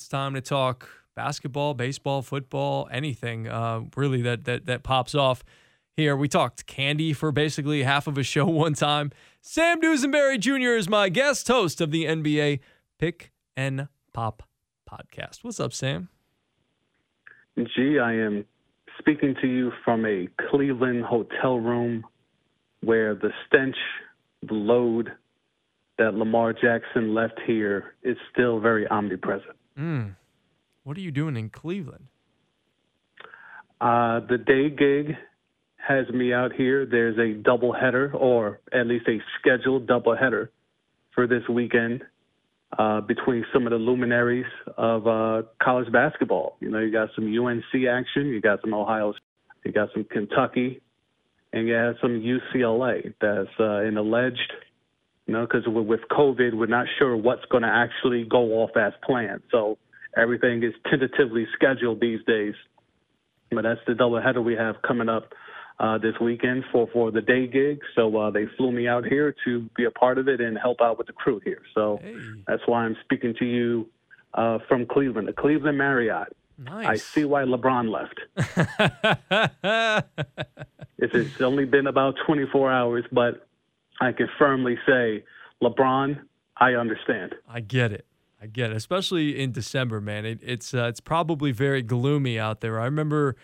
it's time to talk basketball, baseball, football, anything uh, really that, that that pops off here. We talked candy for basically half of a show one time. Sam Dusenbury Jr. is my guest host of the NBA Pick and Pop podcast. What's up, Sam? Gee, I am speaking to you from a Cleveland hotel room where the stench, the load that Lamar Jackson left here is still very omnipresent. Mm. What are you doing in Cleveland? Uh, the day gig has me out here. There's a doubleheader, or at least a scheduled doubleheader, for this weekend uh, between some of the luminaries of uh, college basketball. You know, you got some UNC action, you got some Ohio, you got some Kentucky, and you have some UCLA. That's uh, an alleged, you know, because with COVID, we're not sure what's going to actually go off as planned. So everything is tentatively scheduled these days. But that's the doubleheader we have coming up uh, this weekend for, for the day gig. So uh, they flew me out here to be a part of it and help out with the crew here. So Hey. that's why I'm speaking to you uh, from Cleveland, the Cleveland Marriott. Nice. I see why LeBron left. It's, it's only been about 24 hours, but I can firmly say, LeBron, I understand. I get it. I get it, especially in December, man. It, it's uh, it's probably very gloomy out there. I remember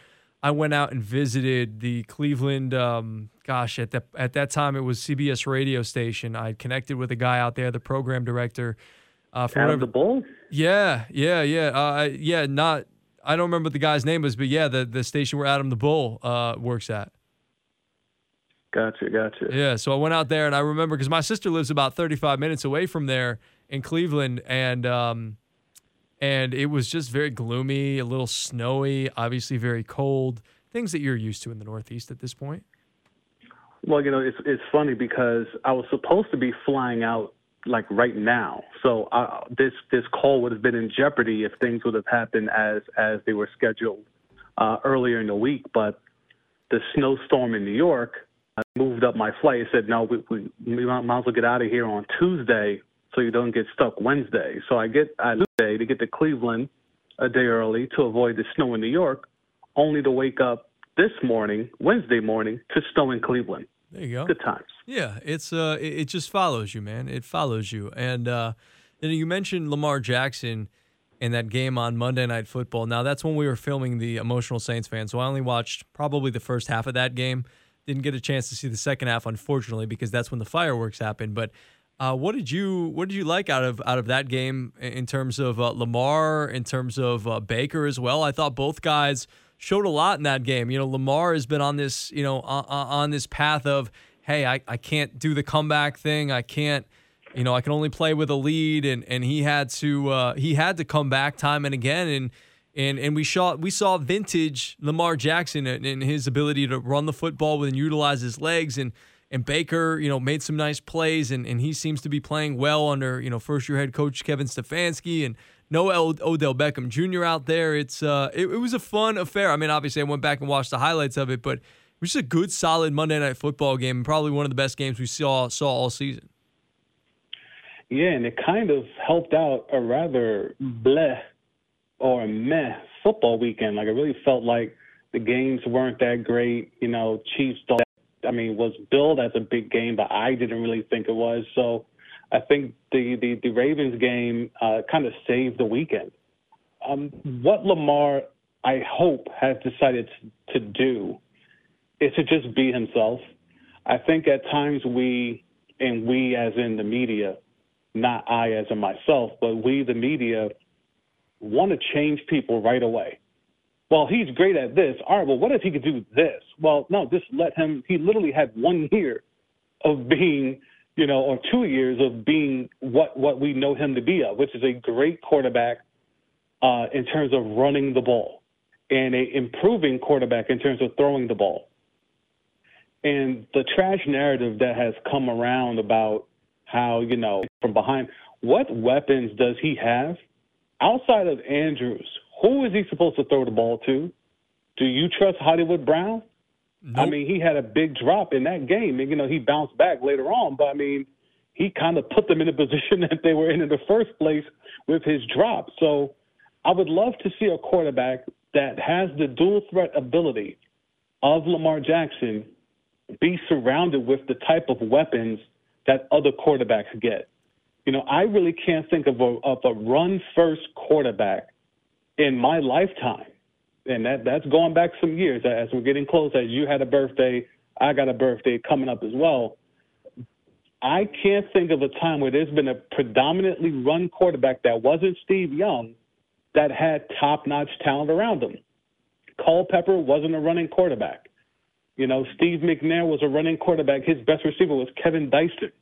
I went out and visited the Cleveland. Um, gosh, at that at that time it was CBS radio station. I connected with a guy out there, the program director. Uh, for Out whatever, of the bull? yeah, yeah, yeah, uh, yeah. Not I don't remember what the guy's name was, but yeah, the the station where Adam the Bull uh, works at. Gotcha, gotcha. Yeah, so I went out there and I remember because my sister lives about 35 minutes away from there in Cleveland, and um, and it was just very gloomy, a little snowy, obviously very cold. Things that you're used to in the Northeast at this point. Well, you know, it's it's funny because I was supposed to be flying out like right now, so uh, this this call would have been in jeopardy if things would have happened as as they were scheduled uh, earlier in the week. But the snowstorm in New York I moved up my flight. It said no, we we, we might might as well get out of here on Tuesday so you don't get stuck Wednesday. So I get I Tuesday to get to Cleveland a day early to avoid the snow in New York, only to wake up this morning, Wednesday morning, to snow in Cleveland. There you go. Good times. Yeah, it's uh, it, it just follows you, man. It follows you. And uh, you, know, you mentioned Lamar Jackson in that game on Monday Night Football. Now that's when we were filming the Emotional Saints fan, so I only watched probably the first half of that game. Didn't get a chance to see the second half, unfortunately, because that's when the fireworks happened. But uh, what did you what did you like out of out of that game in terms of uh, Lamar, in terms of uh, Baker as well? I thought both guys showed a lot in that game. You know, Lamar has been on this you know on, on this path of hey, I, I can't do the comeback thing. I can't you know I can only play with a lead, and and he had to uh, he had to come back time and again and. And, and we saw we saw vintage Lamar Jackson and, his ability to run the football and utilize his legs and and Baker, you know, made some nice plays, and, and he seems to be playing well under, you know, first year head coach Kevin Stefanski and Noel Odell Beckham Jr. out there. It's uh, it, it was a fun affair. I mean, obviously, I went back and watched the highlights of it, but it was just a good, solid Monday night football game, and probably one of the best games we saw saw all season. Yeah, and it kind of helped out a rather bleh or meh football weekend. Like, I really felt like the games weren't that great. You know, Chiefs, I mean, was billed as a big game, but I didn't really think it was. So I think the, the, the Ravens game uh, kind of saved the weekend. Um, what Lamar, I hope, has decided to do is to just be himself. I think at times we, and we as in the media, not I as in myself, but we, the media, want to change people right away. Well, he's great at this. All right, well, what if he could do this? Well, no, just let him. He literally had one year of being, you know, or two years of being what what we know him to be of, which is a great quarterback uh, in terms of running the ball and a improving quarterback in terms of throwing the ball. And the trash narrative that has come around about how, you know, from behind, what weapons does he have outside of Andrews? Who is he supposed to throw the ball to? Do you trust Hollywood Brown? I mean, he had a big drop in that game, and you know he bounced back later on. But I mean, he kind of put them in a position that they were in in the first place with his drop. So I would love to see a quarterback that has the dual threat ability of Lamar Jackson be surrounded with the type of weapons that other quarterbacks get. You know, I really can't think of a, of a run first quarterback in my lifetime. And that, that's going back some years as we're getting close. As you had a birthday, I got a birthday coming up as well. I can't think of a time where there's been a predominantly run quarterback that wasn't Steve Young that had top notch talent around him. Culpepper wasn't a running quarterback. You know, Steve McNair was a running quarterback. His best receiver was Kevin Dyson.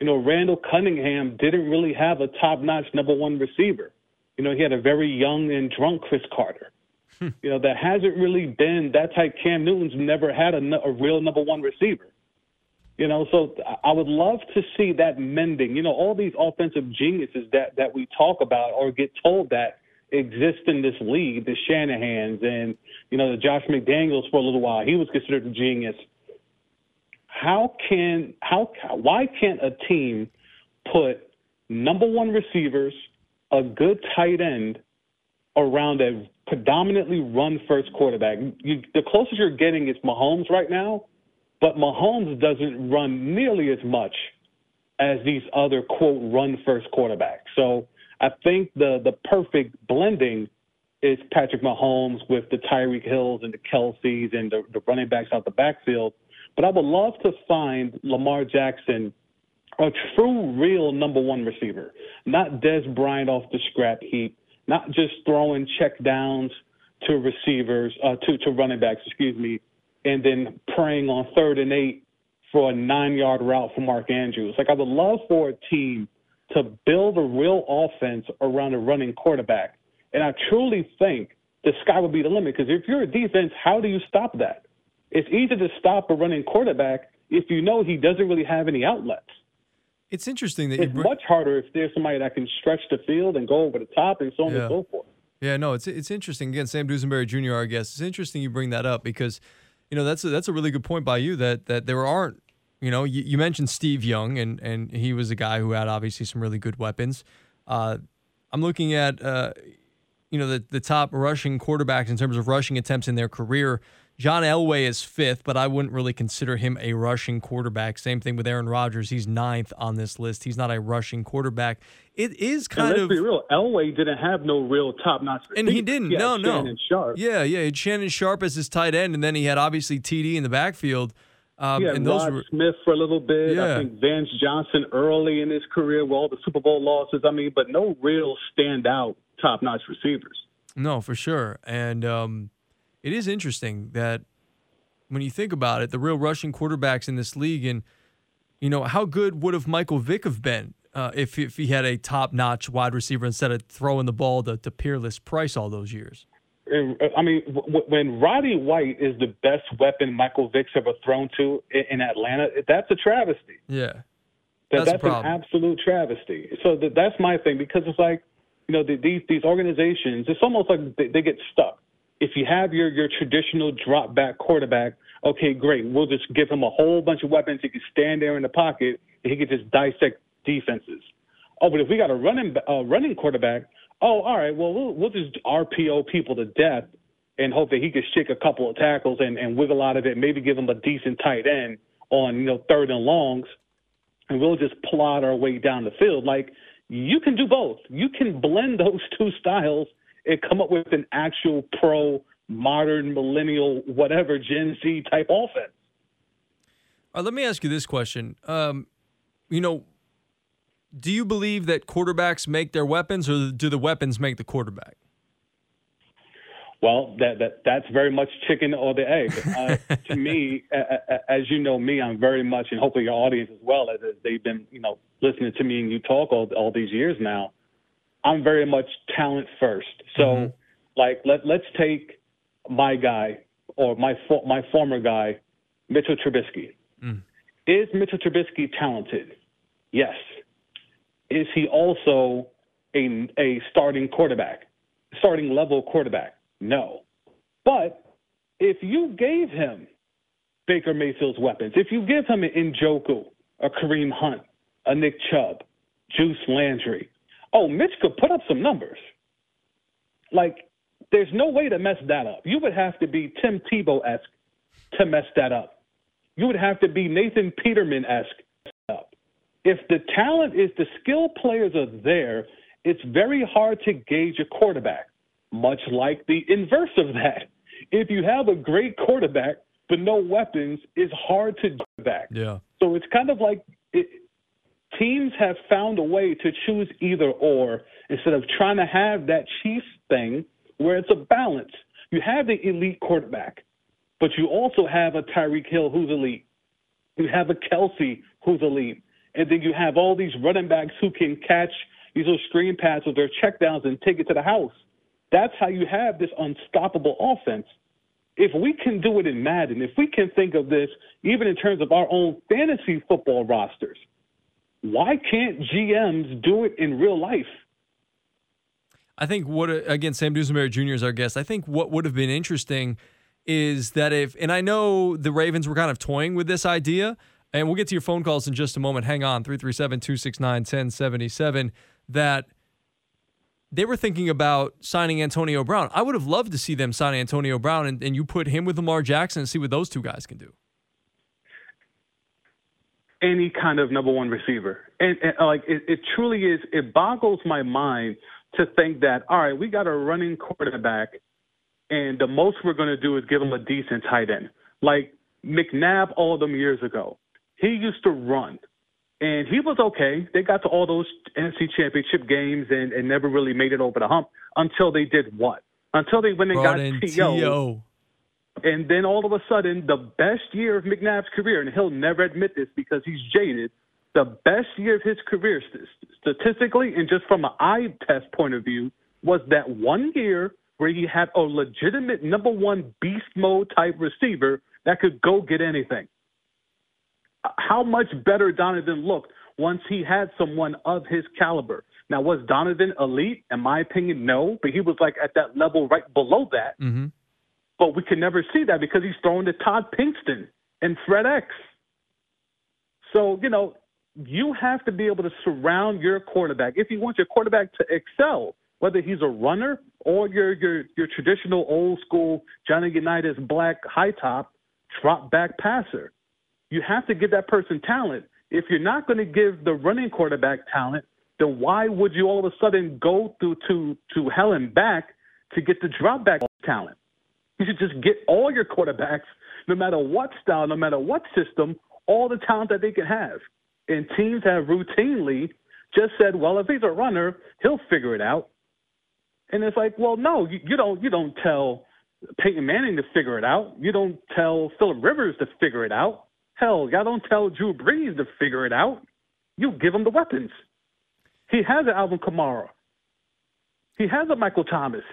You know, Randall Cunningham didn't really have a top notch number one receiver. You know, he had a very young and drunk Cris Carter. Hmm. You know, that hasn't really been that type. Cam Newton's never had a, a real number one receiver. You know, so I would love to see that mending. You know, all these offensive geniuses that that we talk about or get told that exist in this league, the Shanahans and you know the Josh McDaniels for a little while. He was considered a genius. How can how why can't a team put number one receivers, a good tight end around a predominantly run first quarterback? You, the closest you're getting is Mahomes right now, but Mahomes doesn't run nearly as much as these other quote run first quarterbacks. So I think the the perfect blending is Patrick Mahomes with the Tyreek Hills and the Kelces and the, the running backs out the backfield. But I would love to find Lamar Jackson a true, real number one receiver, not Dez Bryant off the scrap heap, not just throwing check downs to receivers, uh, to to running backs, excuse me, and then praying on third and eight for a nine yard route for Mark Andrews. Like I would love for a team to build a real offense around a running quarterback. And I truly think the sky would be the limit because if you're a defense, how do you stop that? It's easy to stop a running quarterback if you know he doesn't really have any outlets. It's interesting that it's bring... much harder if there's somebody that can stretch the field and go over the top and so on yeah. and so forth. Yeah, no, it's it's interesting. Again, Sam Dusenbury Jr., our guest. It's interesting you bring that up because, you know, that's a, that's a really good point by you that that there aren't you know, you, you, mentioned Steve Young, and and he was a guy who had obviously some really good weapons. Uh, I'm looking at, uh, you know, the the top rushing quarterbacks in terms of rushing attempts in their career. John Elway is fifth, but I wouldn't really consider him a rushing quarterback. Same thing with Aaron Rodgers; he's ninth on this list. He's not a rushing quarterback. It is kind and let's of be real. Elway didn't have no real top notch, and he didn't. He no, no. Sharpe. Yeah, yeah. He Shannon Sharpe as his tight end, and then he had obviously TD in the backfield. Um, yeah, and those Rod were, Smith for a little bit. Yeah. I think Vance Johnson early in his career with all the Super Bowl losses. I mean, but no real standout top notch receivers. No, for sure. And um, it is interesting that when you think about it, the real rushing quarterbacks in this league, and you know how good would have Michael Vick have been uh, if if he had a top notch wide receiver instead of throwing the ball to, to Peerless Price all those years. I mean, when Roddy White is the best weapon Michael Vick's ever thrown to in Atlanta, that's a travesty. Yeah, that's, that's an absolute travesty. So that's my thing because it's like, you know, these these organizations, it's almost like they, they get stuck. If you have your your traditional drop back quarterback, okay, great, we'll just give him a whole bunch of weapons. He can stand there in the pocket and he can just dissect defenses. Oh, but if we got a running uh, running quarterback oh, all right, well, we'll, we'll just RPO people to death and hope that he can shake a couple of tackles and, and wiggle out of it, maybe give him a decent tight end on, you know, third and longs, and we'll just plod our way down the field. Like, you can do both. You can blend those two styles and come up with an actual pro, modern, millennial, whatever, Gen Z type offense. Right, let me ask you this question. Um, you know, do you believe that quarterbacks make their weapons, or do the weapons make the quarterback? Well, that, that that's very much chicken or the egg. Uh, to me, as you know me, I'm very much, and hopefully your audience as well, as they've been, you know, listening to me and you talk all, all these years now. I'm very much talent first. So, mm-hmm. like, let let's take my guy or my my former guy, Mitchell Trubisky. Mm. Is Mitchell Trubisky talented? Yes is he also a, a starting quarterback, starting level quarterback? No. But if you gave him Baker Mayfield's weapons, if you give him an Njoku, a Kareem Hunt, a Nick Chubb, Juice Landry, oh, Mitch could put up some numbers. Like, there's no way to mess that up. You would have to be Tim Tebow esque to mess that up. You would have to be Nathan Peterman esque up. If the talent is the skill players are there, it's very hard to gauge a quarterback, much like the inverse of that. If you have a great quarterback but no weapons, it's hard to back. Yeah. So it's kind of like teams have found a way to choose either or instead of trying to have that Chiefs thing where it's a balance. You have the elite quarterback, but you also have a Tyreek Hill who's elite. You have a Kelce who's elite. And then you have all these running backs who can catch these little screen passes or checkdowns and take it to the house. That's how you have this unstoppable offense. If we can do it in Madden, if we can think of this even in terms of our own fantasy football rosters, why can't GMs do it in real life? I think what again, Sam Dusenbury Jr. is our guest. I think what would have been interesting is that if, and I know the Ravens were kind of toying with this idea, and we'll get to your phone calls in just a moment. Hang on, 337 269 1077. That they were thinking about signing Antonio Brown. I would have loved to see them sign Antonio Brown and, and you put him with Lamar Jackson and see what those two guys can do. Any kind of number one receiver. And, and uh, like it, it truly is, it boggles my mind to think that, all right, we got a running quarterback, and the most we're going to do is give him a decent tight end. Like McNabb all them years ago. He used to run, and he was okay. They got to all those NFC championship games and, and never really made it over the hump until they did what? Until they went and Brought got T.O. And then all of a sudden, the best year of McNabb's career, and he'll never admit this because he's jaded, the best year of his career statistically and just from an eye test point of view was that one year where he had a legitimate number one beast mode type receiver that could go get anything. How much better Donovan looked once he had someone of his caliber. Now, was Donovan elite? In my opinion, no, but he was like at that level right below that. Mm-hmm. But we can never see that because he's throwing to Todd Pinkston and FredEx. So, you know, you have to be able to surround your quarterback. If you want your quarterback to excel, whether he's a runner or your your your traditional old school Johnny Unitas black high top drop back passer, you have to give that person talent. If you're not going to give the running quarterback talent, then why would you all of a sudden go through to to hell and back to get the drop back talent? You should just get all your quarterbacks, no matter what style, no matter what system, all the talent that they can have. And teams have routinely just said, well, if he's a runner, he'll figure it out. And it's like, well, no, you, you don't. You don't tell Peyton Manning to figure it out. You don't tell Philip Rivers to figure it out. Hell, y'all don't tell Drew Brees to figure it out. You give him the weapons. He has an Alvin Kamara. He has a Michael Thomas.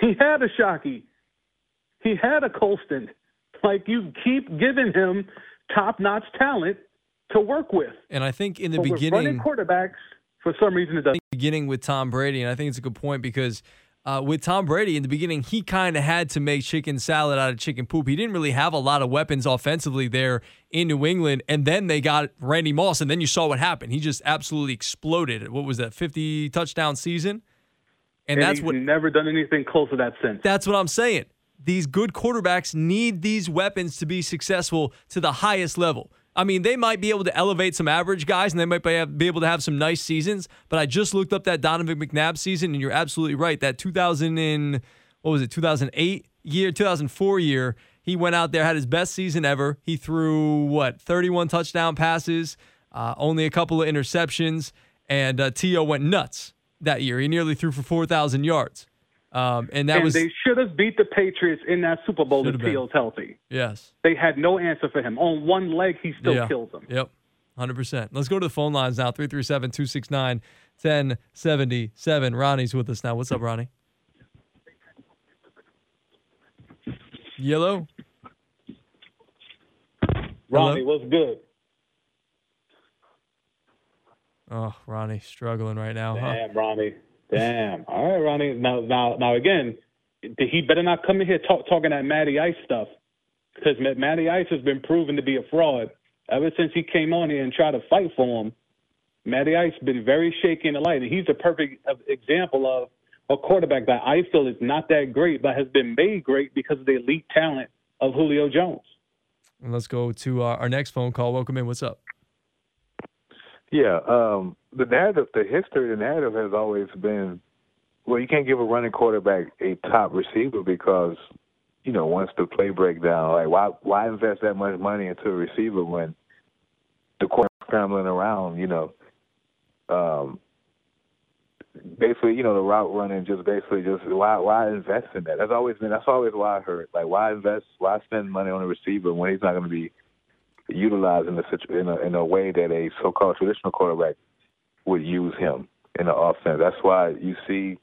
He had a Shockey. He had a Colston. Like you keep giving him top-notch talent to work with. And I think in the but beginning, running quarterbacks for some reason it doesn't. Beginning with Tom Brady, and I think it's a good point because uh, with Tom Brady in the beginning, he kind of had to make chicken salad out of chicken poop. He didn't really have a lot of weapons offensively there in New England, and then they got Randy Moss, and then you saw what happened. He just absolutely exploded. What was that, 50 touchdown season? And, and that's what never done anything close to that since. That's what I'm saying. These good quarterbacks need these weapons to be successful to the highest level. I mean, they might be able to elevate some average guys and they might be able to have some nice seasons. But I just looked up that Donovan McNabb season, and you're absolutely right. That 2000 and what was it, 2008 year, 2004 year, he went out there, had his best season ever. He threw what, 31 touchdown passes, uh, only a couple of interceptions, and uh, T.O. went nuts that year. He nearly threw for 4,000 yards. Um, and that and was they should have beat the Patriots in that Super Bowl if Fields healthy. Yes, they had no answer for him. On one leg, he still yeah. kills them. Yep, hundred percent. Let's go to the phone lines now. 337-269-1077. Ronnie's with us now. What's up, Ronnie? Yellow. Ronnie, Hello? what's good? Oh, Ronnie, struggling right now. Damn, huh? Ronnie. Damn. All right, Ronnie. Now, now, now again, he better not come in here talk, talking that Matty Ice stuff, because Matty Ice has been proven to be a fraud ever since he came on here and tried to fight for him. Matty Ice has been very shaky in the light, and he's a perfect example of a quarterback that I feel is not that great, but has been made great because of the elite talent of Julio Jones. And let's go to our, our next phone call. Welcome in. What's up? Yeah, um, the narrative, the history, the narrative has always been, well, you can't give a running quarterback a top receiver because, you know, once the play breaks down, like why why invest that much money into a receiver when the quarterback scrambling around, you know, um, basically, you know, the route running just basically just why why invest in that? That's always been that's always why I heard like why invest why spend money on a receiver when he's not going to be utilized in a, in a in a way that a so-called traditional quarterback would use him in the offense. That's why you see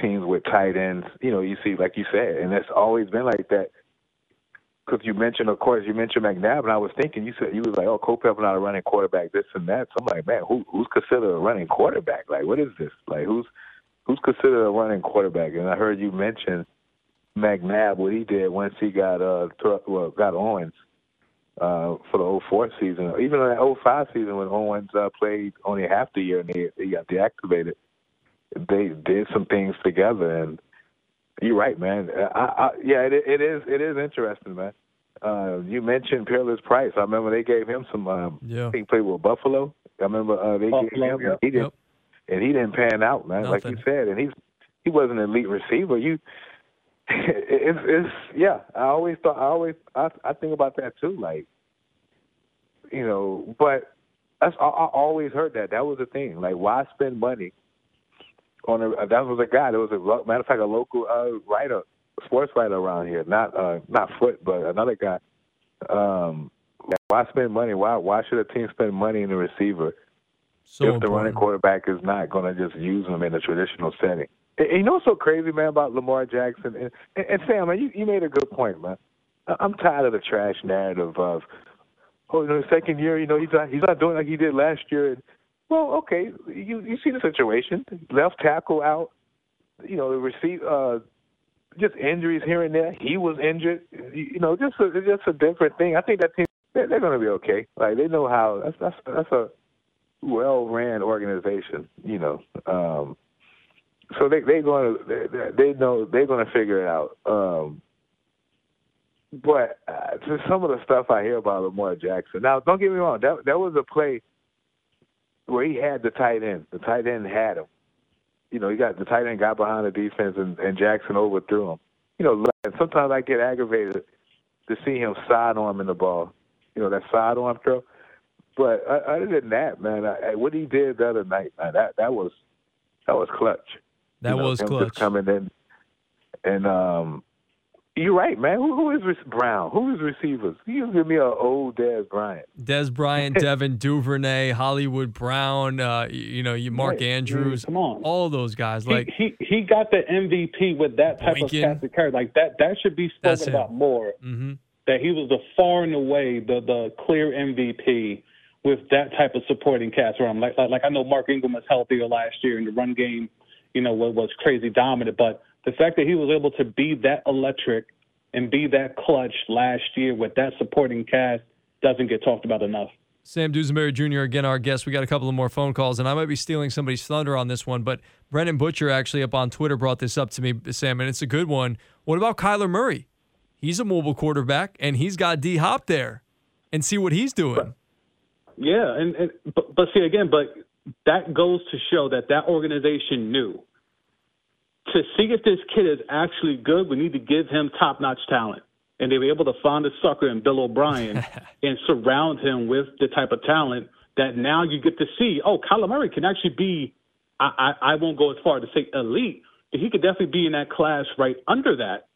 teams with tight ends. You know, you see like you said, and it's always been like that. Because you mentioned, of course, you mentioned McNabb, and I was thinking, you said you was like, "Oh, Culpepper not a running quarterback, this and that." So I'm like, man, who, who's considered a running quarterback? Like, what is this? Like, who's who's considered a running quarterback? And I heard you mention McNabb, what he did once he got uh well, got Owens uh, for the 04 season, even that 05 season when Owens uh, played only half the year and he, he got deactivated. They did some things together, and you're right, man. I, I, yeah, it, it is. It is interesting, man. Uh, you mentioned Peerless Price. I remember they gave him some. Um, Yeah. He played with Buffalo. I remember uh, they gave him. yep. He didn't, Yep. and he didn't pan out, man. Like you said, and he's he wasn't an elite receiver. You, it's it's yeah. I always thought. I always I I think about that too. Like, you know, but that's I, I always heard that. That was the thing. Like, why spend money on a? That was a guy. There was a matter of fact a local uh, writer, sports writer around here. Not uh not Foot, but another guy. Um, why spend money? Why why should a team spend money in a receiver? So if the running quarterback is not going to just use them in a traditional setting. And, you know what's so crazy, man, about Lamar Jackson? And, and, and Sam, man, you, you made a good point, man. I'm tired of the trash narrative of, oh, you know, the second year, you know, he's not, he's not doing like he did last year. And, well, okay, you you see the situation. Left tackle out, you know, the receive, uh, just injuries here and there. He was injured, you, you know, just a, just a different thing. I think that team, they're, they're going to be okay. Like they know how. That's that's that's a well ran organization, you know. Um, so they they're going to they, they know they're going to figure it out. Um, but uh, to some of the stuff I hear about Lamar Jackson. Now, don't get me wrong. That that was a play where he had the tight end. The tight end had him. You know, he got the tight end got behind the defense, and, and Jackson overthrew him. You know, and sometimes I get aggravated to see him sidearm in the ball. You know, that sidearm throw. But uh, other than that, man, I- what he did the other night, man, that that was that was clutch. That You know, was him clutch. Just coming in, and um, you're right, man. Who, who is Rec- Brown? Who is receivers? You give me an old Dez Bryant. Dez Bryant, Devin Duvernay, Hollywood Brown, uh, you know, you Mark Right. Andrews, Come on. all those guys. Like, he, he he got the MVP with that type Boykin. of cast of character. Like that that should be spoken about more. hmm That he was the far and away the the clear MVP with that type of supporting cast around. him. Like like, like I know Mark Ingram was healthier last year and the run game, you know, was, was crazy dominant. But the fact that he was able to be that electric and be that clutch last year with that supporting cast doesn't get talked about enough. Sam Dusenbury Jr. again, our guest. We got a couple of more phone calls, and I might be stealing somebody's thunder on this one, but Brendan Butcher actually up on Twitter brought this up to me, Sam, and it's a good one. What about Kyler Murray? He's a mobile quarterback, and he's got D Hop there, and see what he's doing. Yeah, and, and but, but see again, but that goes to show that that organization knew to see if this kid is actually good. We need to give him top-notch talent, and they were able to find a sucker in Bill O'Brien and surround him with the type of talent that now you get to see. Oh, Kyler Murray can actually be. I, I, I won't go as far to say elite, but he could definitely be in that class right under that,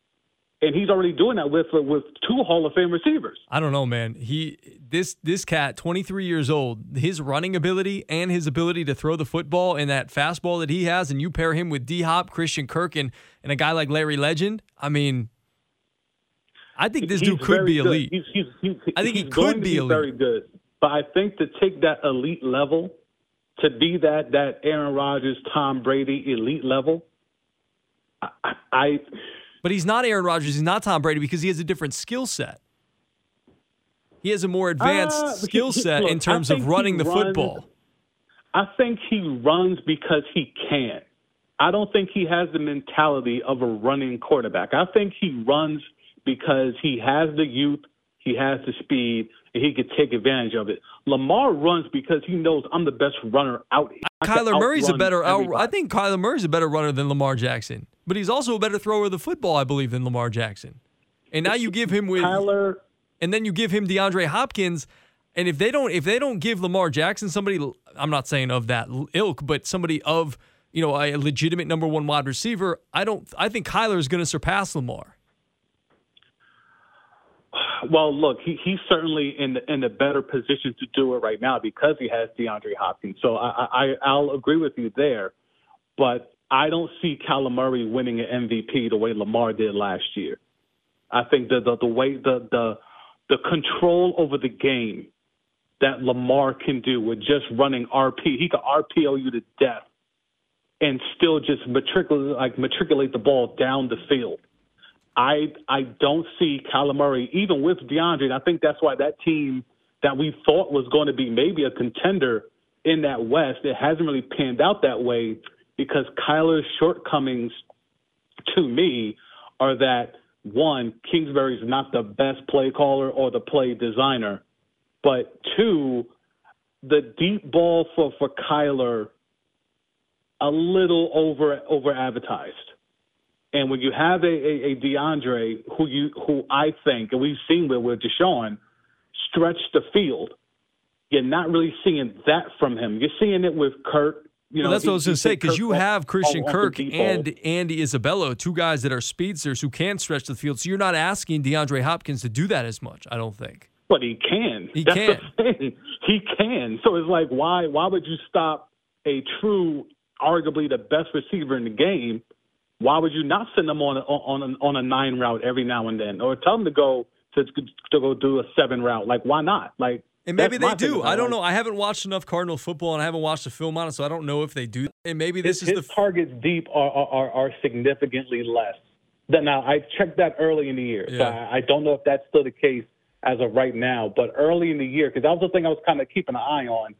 and he's already doing that with with two Hall of Fame receivers. I don't know, man. He this this cat, 23 years old, his running ability and his ability to throw the football and that fastball that he has, and you pair him with D Hop, Christian Kirk, and, and a guy like Larry Legend. I mean, I think this He's dude could be elite. He's, he's, he's, I think he could to be elite. very good. But I think to take that elite level, to be that that Aaron Rodgers, Tom Brady elite level, I, I But he's not Aaron Rodgers. He's not Tom Brady because he has a different skill set. He has a more advanced Uh, skill set look, in terms of running the runs- football. I think he runs because he can. I don't think he has the mentality of a running quarterback. I think he runs because he has the youth, he has the speed, and he could take advantage of it. Lamar runs because he knows I'm the best runner out. I Kyler Murray's a better. I think Kyler Murray's a better runner than Lamar Jackson, but he's also a better thrower of the football, I believe, than Lamar Jackson. And now you give him with Kyler, and then you give him DeAndre Hopkins. And if they don't, if they don't give Lamar Jackson somebody, I'm not saying of that ilk, but somebody of you know, a legitimate number one wide receiver, I don't. I think Kyler is going to surpass Lamar. Well, look, he, he's certainly in the, in a better position to do it right now because he has DeAndre Hopkins. So I, I I'll agree with you there, but I don't see Kyler Murray winning an MVP the way Lamar did last year. I think the the, the way the the the control over the game that Lamar can do with just running RP, he can RPO you to death and still just matriculate like matriculate the ball down the field. I I don't see Kyler Murray even with DeAndre. And I think that's why that team that we thought was going to be maybe a contender in that West, it hasn't really panned out that way because Kyler's shortcomings to me are that one, Kingsbury's not the best play caller or the play designer, but two, the deep ball for for Kyler a little over over advertised. And when you have a, a, a DeAndre who you who I think and we've seen with with Deshaun stretch the field, you're not really seeing that from him. You're seeing it with Kirk. You know, well, that's what I was going to say because you have Christian Kirk and Andy Isabella, two guys that are speedsters who can stretch the field. So you're not asking DeAndre Hopkins to do that as much. I don't think. But he can. He that's can. He can. So it's like, why? Why would you stop a true arguably the best receiver in the game, why would you not send them on a, on a, on a nine route every now and then, or tell them to go to to go do a seven route? Like, why not? Like, and maybe they do. I don't know. I haven't watched enough Cardinal football, and I haven't watched the film on it, so I don't know if they do. And maybe this his, is his the targets deep are, are are significantly less. Now I checked that early in the year, yeah. so I, I don't know if that's still the case as of right now. But early in the year, because that was the thing I was kind of keeping an eye on.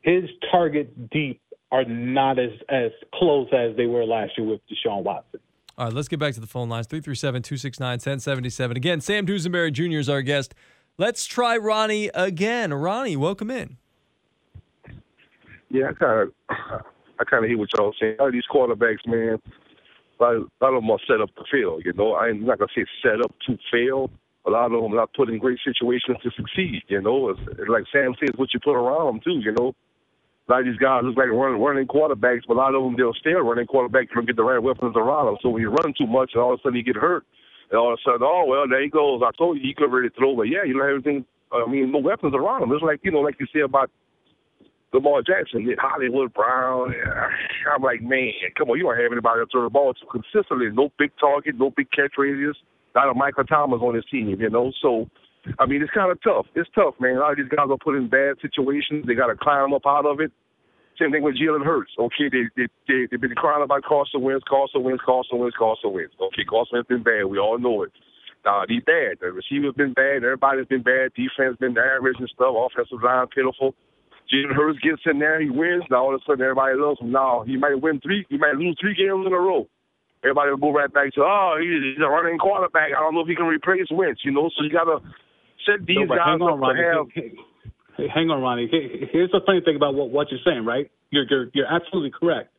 His targets deep are not as as close as they were last year with Deshaun Watson. All right, let's get back to the phone lines 337 269 1077. Again, Sam Dusenbury Jr. is our guest. Let's try Ronnie again. Ronnie, welcome in. Yeah, I kind of I kind of hear what y'all saying. All these quarterbacks, man, a lot, of, a lot of them are set up to fail. You know, I'm not gonna say set up to fail. A lot of them are not put in great situations to succeed. You know, it's, like Sam says, what you put around them too. You know, a lot of these guys look like running, running quarterbacks, but a lot of them they'll stay running quarterbacks and get the right weapons around them. So when you run too much, and all of a sudden you get hurt, and all of a sudden, oh well, there he goes. I told you he could to throw, but yeah, you don't have everything. I mean, no weapons around him. It's like you know, like you say about Lamar Jackson, Hollywood Brown. I'm like, man, come on, you don't have anybody to throw the ball to consistently. No big target, no big catch radius. Not a Michael Thomas on his team, you know. So, I mean, it's kind of tough. It's tough, man. A lot of these guys are put in bad situations. They got to climb up out of it. Same thing with Jalen Hurts. Okay, they they they they've been crying about Carson Wentz, Carson Wentz, Carson Wentz, Carson Wentz. Okay, Carson Wentz been bad. We all know it. Uh, he's bad. The receiver's been bad. Everybody's been bad. Defense been average and stuff. Offensive line pitiful. Jalen Hurts gets in there, he wins. Now all of a sudden everybody loves him. Now he might win three. He might lose three games in a row. Everybody will go right back to, oh, he's a running quarterback. I don't know if he can replace Wentz. You know, so you gotta set these no, guys up to have. Hey, hang on, Ronnie. Here's the funny thing about what, what you're saying, right? You're, you're, you're absolutely correct.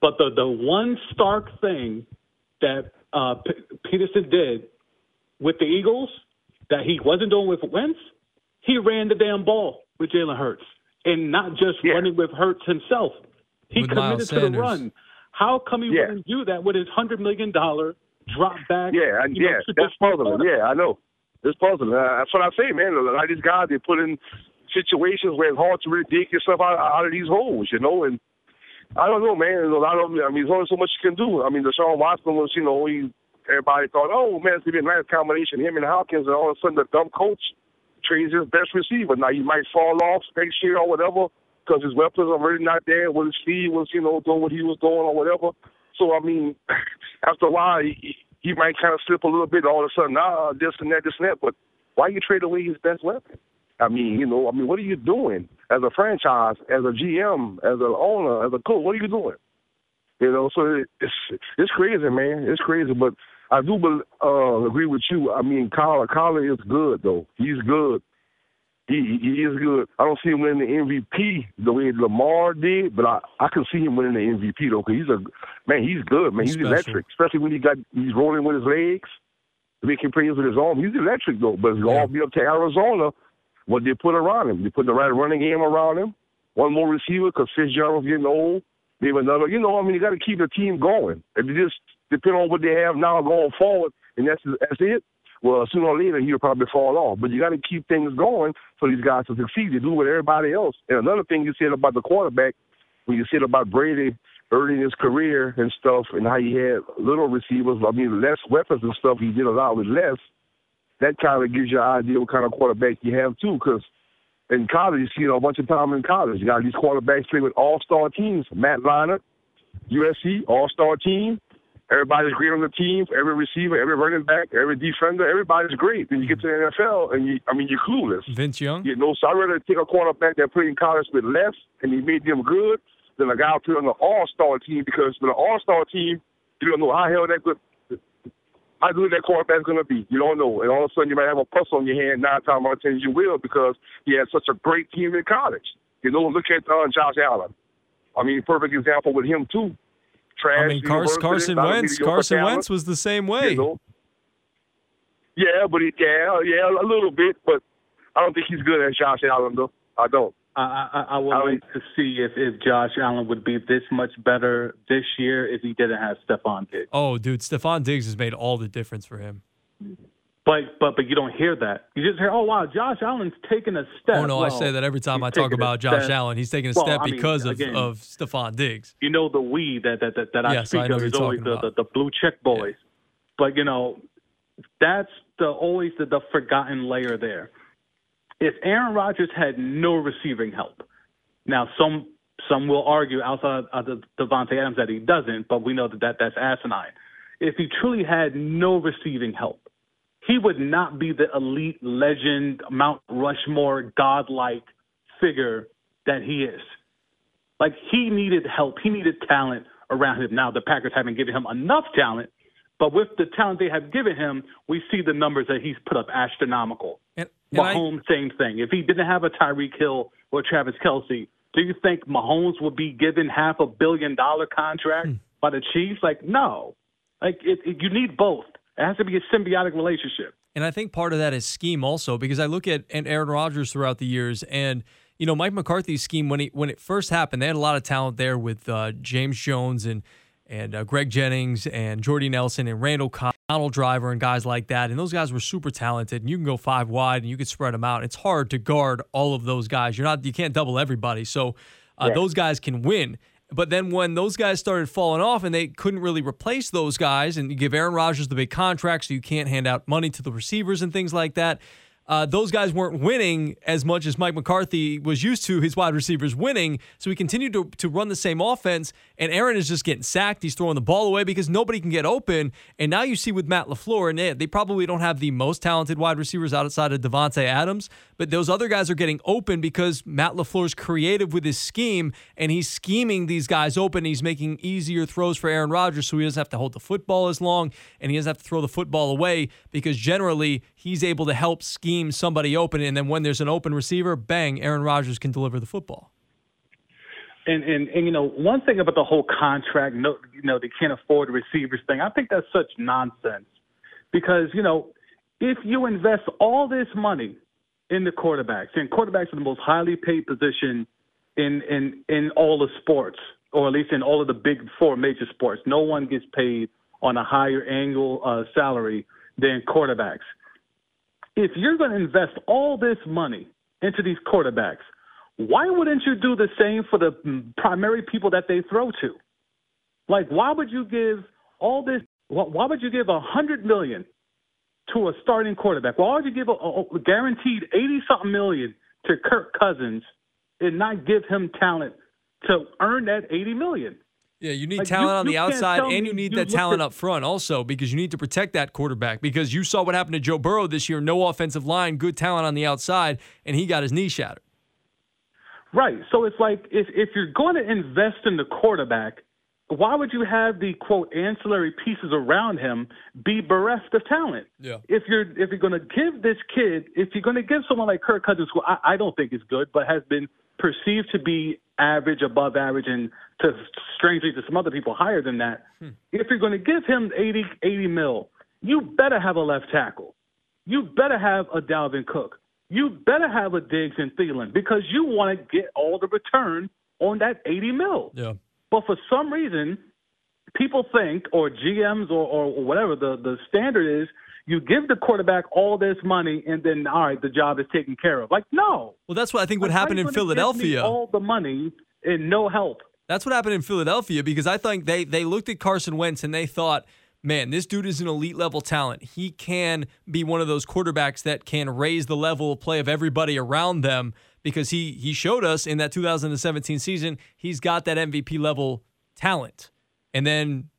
But the, the one stark thing that uh, P- Pederson did with the Eagles that he wasn't doing with Wentz, he ran the damn ball with Jalen Hurts, and not just yeah. running with Hurts himself. He with committed to the run. How come he yeah. wouldn't do that with his hundred million dollar drop back? Yeah, yeah, know, that's puzzling. Yeah, I know. It's puzzling. Uh, that's what I say, man. A lot of these guys they put in situations where it's hard to really dig yourself out, out of these holes, you know. And I don't know, man. There's a lot of, I mean, there's only so much you can do. I mean, Deshaun Watson was, you know, he, everybody thought, oh man, it's gonna be a nice combination, him and Hopkins, and all of a sudden the dumb coach trades his best receiver. Now he might fall off next year or whatever because his weapons are really not there. When his speed was, you know, doing what he was doing or whatever. So I mean, after a while, he, he might kind of slip a little bit. All of a sudden, ah, this and that, this and that. But why you trade away his best weapon? I mean, you know, I mean, what are you doing as a franchise, as a GM, as an owner, as a coach? What are you doing? You know, so it's it's crazy, man. It's crazy, but I do uh, agree with you. I mean, Kyler, Kyler is good though. He's good. He he is good. I don't see him winning the MVP the way Lamar did, but I I can see him winning the MVP though, because he's a man. He's good, man. He's, he's electric, especially when he got he's rolling with his legs, making plays with his arm. He's electric though, but it's yeah. all be up to Arizona what they put around him. They put the right running game around him. One more receiver because Fitzgerald's getting old. Maybe another. You know, I mean, you got to keep the team going. If you just depend on what they have now going forward, and that's that's it. Well, sooner or later he'll probably fall off. But you got to keep things going for these guys to succeed. To do with everybody else. And another thing you said about the quarterback, when you said about Brady early in his career and stuff, and how he had little receivers, I mean, less weapons and stuff. He did a lot with less. That kind of gives you an idea what kind of quarterback you have too, because in college, you know, a bunch of time in college. You got these quarterbacks play with all-star teams. Matt Leinart, USC, all-star team. Everybody's great on the team. Every receiver, every running back, every defender, everybody's great. Then you get to the NFL, and you, I mean, you're clueless. Vince Young. You know, so I'd rather take a quarterback that played in college with less, and he made them good, than a guy who played on an all-star team because with an all-star team, you don't know how hell that good how good that quarterback's going to be. You don't know. And all of a sudden, you might have a pus on your hand. Nine times out of ten, you will because he had such a great team in college. You know, look at uh, Josh Allen. I mean, perfect example with him, too. Trash. I mean, Carson, Carson Wentz. Carson talent, Wentz was the same way. You know? Yeah, but he, yeah, yeah, a little bit, but I don't think he's good as Josh Allen, though. I don't. I, I, I would I like to see if, if Josh Allen would be this much better this year if he didn't have Stefon Diggs. Oh, dude, Stefon Diggs has made all the difference for him. But but but you don't hear that. You just hear, oh wow, Josh Allen's taking a step. Oh no, well, I say that every time I talk about Josh step. Allen. He's taking a well, step I mean, because again, of of Stefon Diggs. You know the we that that that, that I yes, speak I of is always the, the, the blue check boys. Yeah. But you know, that's the always the, the forgotten layer there. If Aaron Rodgers had no receiving help, now, some some will argue outside of the Davante Adams that he doesn't, but we know that, that that's asinine. If he truly had no receiving help, he would not be the elite legend, Mount Rushmore, godlike figure that he is. Like he needed help, he needed talent around him. Now the Packers haven't given him enough talent, but with the talent they have given him, we see the numbers that he's put up astronomical. And, and Mahomes, I, same thing. If he didn't have a Tyreek Hill or Travis Kelce, do you think Mahomes would be given half a billion dollar contract hmm. by the Chiefs? Like, no. Like, it, it, you need both. It has to be a symbiotic relationship. And I think part of that is scheme also, because I look at and Aaron Rodgers throughout the years, and you know Mike McCarthy's scheme when he when it first happened, they had a lot of talent there with uh, James Jones and and uh, Greg Jennings and Jordy Nelson and Randall Cobb, Donald Driver and guys like that. And those guys were super talented. And you can go five wide and you could spread them out. It's hard to guard all of those guys. You're not you can't double everybody. So uh, yeah. those guys can win. But then when those guys started falling off and they couldn't really replace those guys, and you give Aaron Rodgers the big contract, so you can't hand out money to the receivers and things like that uh, those guys weren't winning as much as Mike McCarthy was used to his wide receivers winning. So he continued to, to run the same offense, and Aaron is just getting sacked. He's throwing the ball away because nobody can get open. And now you see with Matt LaFleur, and they, they probably don't have the most talented wide receivers outside of Davante Adams, but those other guys are getting open because Matt LaFleur's creative with his scheme, and he's scheming these guys open. He's making easier throws for Aaron Rodgers so he doesn't have to hold the football as long, and he doesn't have to throw the football away because generally he's able to help scheme scheme somebody open, and then when there's an open receiver, bang, Aaron Rodgers can deliver the football. And, and and you know one thing about the whole contract, no, you know they can't afford receivers thing. I think that's such nonsense because you know if you invest all this money in the quarterbacks, and quarterbacks are the most highly paid position in in in all the sports, or at least in all of the big four major sports. No one gets paid on a higher annual uh, salary than quarterbacks if you're going to invest all this money into these quarterbacks, why wouldn't you do the same for the primary people that they throw to? Like, why would you give all this? Why would you give a hundred million to a starting quarterback? Why would you give a, a guaranteed eighty something million to Kirk Cousins and not give him talent to earn that eighty million? Yeah, you need like talent you, on the outside and you need that talent at, up front also because you need to protect that quarterback because you saw what happened to Joe Burrow this year, no offensive line, good talent on the outside, and he got his knee shattered. Right. So it's like if if you're going to invest in the quarterback, why would you have the quote ancillary pieces around him be bereft of talent? Yeah. If you're if you're going to give this kid, if you're going to give someone like Kirk Cousins, who I, I don't think is good, but has been perceived to be average, above average, and to strangely to some other people higher than that, hmm. if you're going to give him 80 80 mil, you better have a left tackle. You better have a Dalvin Cook. You better have a Diggs and Thielen because you want to get all the return on that 80 mil. Yeah. But for some reason, people think, or GMs or, or whatever the, the standard is, you give the quarterback all this money and then all right, the job is taken care of. Like no. Well, that's what I think what happened in Philadelphia. all the money and no help. That's what happened in Philadelphia because I think they they looked at Carson Wentz and they thought man, this dude is an elite level talent. He can be one of those quarterbacks that can raise the level of play of everybody around them because he he showed us in that 2017 season he's got that MVP level talent. And then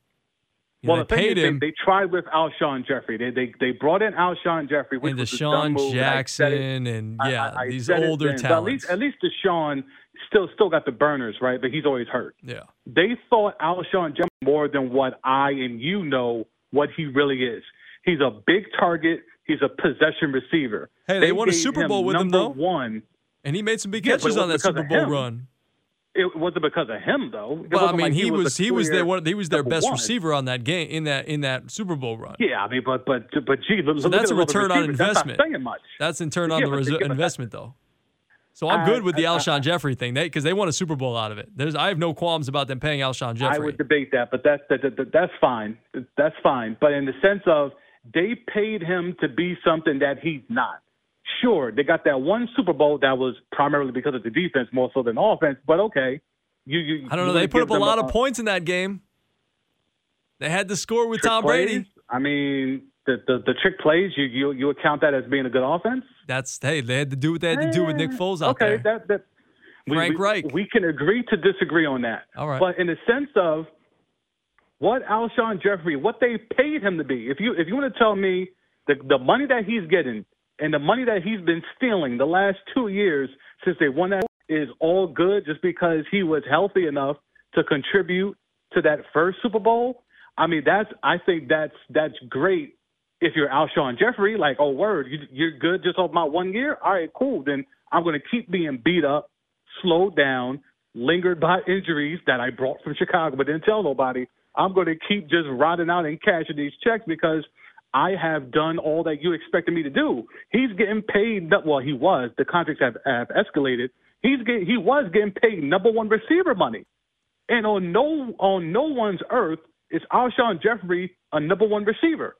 well, know, the thing is, him. They, they, tried with Alshon Jeffery. They they they brought in Alshon Jeffery, which and was DeSean Jackson, and yeah, I, I these older talents. At least at least DeSean still still got the burners, right? But he's always hurt. Yeah. They thought Alshon Jeffery more than what I and you know what he really is. He's a big target. He's a possession receiver. Hey, they, they won a Super Bowl with him though. One, and he made some big catches yeah, on that Super Bowl run. It wasn't because of him though. It well, I mean, like he, he, was he was their one he was their best one. receiver on that game in that in that Super Bowl run. Yeah, I mean, but but but gee, so that's a return on investment. That's not much. That's in turn on yeah, the res- investment though. So I'm good with the Alshon Jeffery thing because they won a Super Bowl out of it. There's I have no qualms about them paying Alshon Jeffery. I would debate that, but that's that, that, that's fine. That's fine. But in the sense of they paid him to be something that he's not. Sure, they got that one Super Bowl that was primarily because of the defense more so than offense. But okay, you, you I don't know. They put up a lot a, of points in that game. They had to score with Tom plays. Brady. I mean, the, the, the trick plays, you, you you account that as being a good offense? That's hey, they had to do what they had to do with Nick Foles out okay, there. that that Frank we, Reich. We can agree to disagree on that. All right. But in the sense of what Alshon Jeffery, what they paid him to be, if you if you want to tell me the the money that he's getting and the money that he's been stealing the last two years since they won that is all good just because he was healthy enough to contribute to that first Super Bowl. I mean, that's I think that's that's great if you're Alshon Jeffery, like, oh, word, you, are good just off my one year? All right, cool. Then I'm going to keep being beat up, slowed down, lingered by injuries that I brought from Chicago but didn't tell nobody. I'm going to keep just rotting out and cashing these checks because I have done all that you expected me to do. He's getting paid. Well, he was. The contracts have, have escalated. He's get, he was getting paid number one receiver money, and on no on no one's earth is Alshon Jeffery a number one receiver.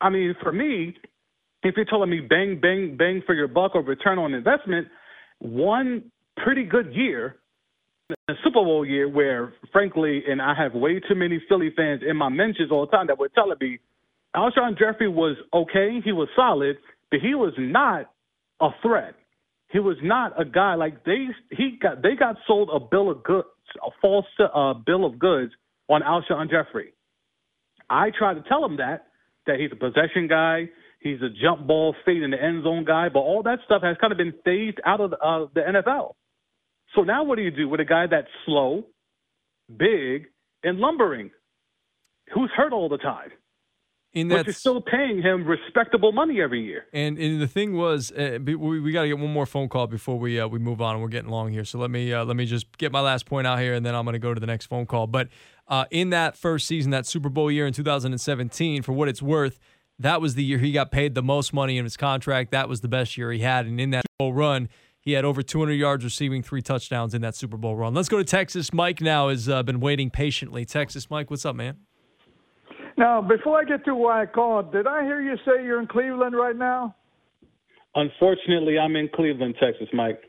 I mean, for me, if you're telling me bang, bang, bang for your buck or return on investment, one pretty good year, a Super Bowl year where, frankly, and I have way too many Philly fans in my mentions all the time that would tell me Alshon Jeffery was okay, he was solid, but he was not a threat. He was not a guy like they he got they got sold a bill of goods, a false uh, bill of goods on Alshon Jeffery. I tried to tell him that, that he's a possession guy, he's a jump ball fade in the end zone guy, but all that stuff has kind of been phased out of uh, the NFL. So now what do you do with a guy that's slow, big, and lumbering, who's hurt all the time? That, but you're still paying him respectable money every year. And, and the thing was, uh, we, we got to get one more phone call before we uh, we move on. We're getting long here, so let me uh, let me just get my last point out here, and then I'm going to go to the next phone call. But uh, in that first season, that Super Bowl year in 2017, for what it's worth, that was the year he got paid the most money in his contract. That was the best year he had, and in that Super Bowl run, he had over 200 yards receiving, three touchdowns in that Super Bowl run. Let's go to Texas. Mike now has uh, been waiting patiently. Texas, Mike, what's up, man? Now, before I get to why I called, did I hear you say you're in Cleveland right now? Unfortunately, I'm in Cleveland, Texas, Mike.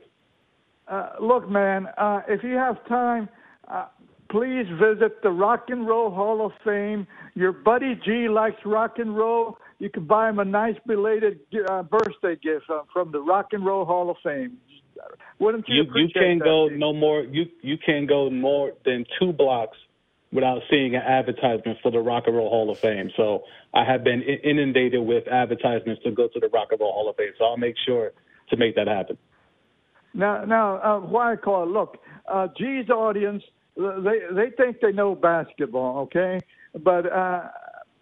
Uh, look, man, uh, if you have time, uh, please visit the Rock and Roll Hall of Fame. Your buddy G likes rock and roll. You can buy him a nice belated uh, birthday gift uh, from the Rock and Roll Hall of Fame. Wouldn't you? You, you can't go G? no more. You you can't go more than two blocks without seeing an advertisement for the Rock and Roll Hall of Fame. So I have been inundated with advertisements to go to the Rock and Roll Hall of Fame. So I'll make sure to make that happen. Now, now, uh, why I call it? Look, uh, G's audience they they think they know basketball, okay? But uh,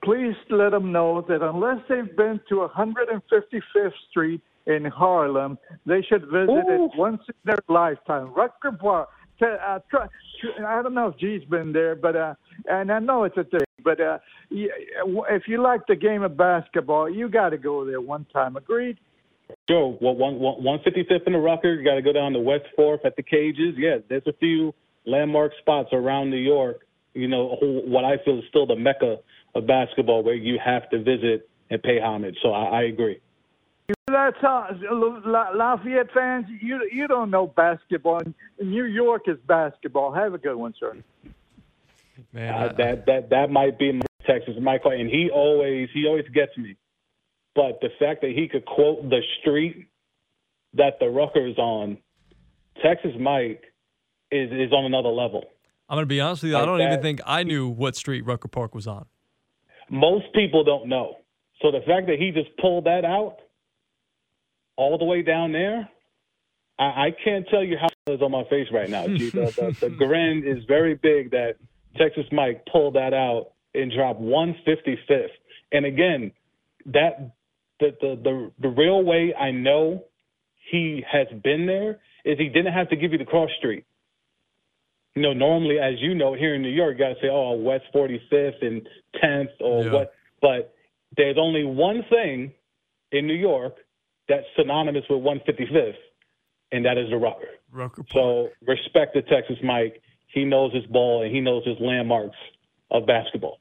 please let them know that unless they've been to 155th Street in Harlem, they should visit Ooh. it once in their lifetime. Rucker Park. Uh, try, I don't know if G's been there, but uh, and I know it's a thing. But uh, if you like the game of basketball, you got to go there one time. Agreed? Sure. Well, one one fifty fifth in the Rucker. You got to go down to West Fourth at the cages. Yeah, there's a few landmark spots around New York. You know, what I feel is still the mecca of basketball, where you have to visit and pay homage. So I, I agree. That's uh, Lafayette fans. You you don't know basketball. New York is basketball. Have a good one, sir. Man, uh, that that that might be Texas Michael, and he always he always gets me. But the fact that he could quote the street that the Rucker is on, Texas Mike is is on another level. I'm gonna be honest with you. Like I don't that, even think I knew what street Rucker Park was on. Most people don't know. So the fact that he just pulled that out all the way down there, I, I can't tell you how it's on my face right now. the, the, the grin is very big that Texas Mike pulled that out and dropped 155th. And again, that the, the the the real way I know he has been there is he didn't have to give you the cross street. You know, normally, as you know, here in New York, you got to say, "Oh, West 45th and 10th or yeah. what." But there's only one thing in New York that's synonymous with 155th, and that is the Rucker. Rucker so respect to Texas Mike. He knows his ball and he knows his landmarks of basketball.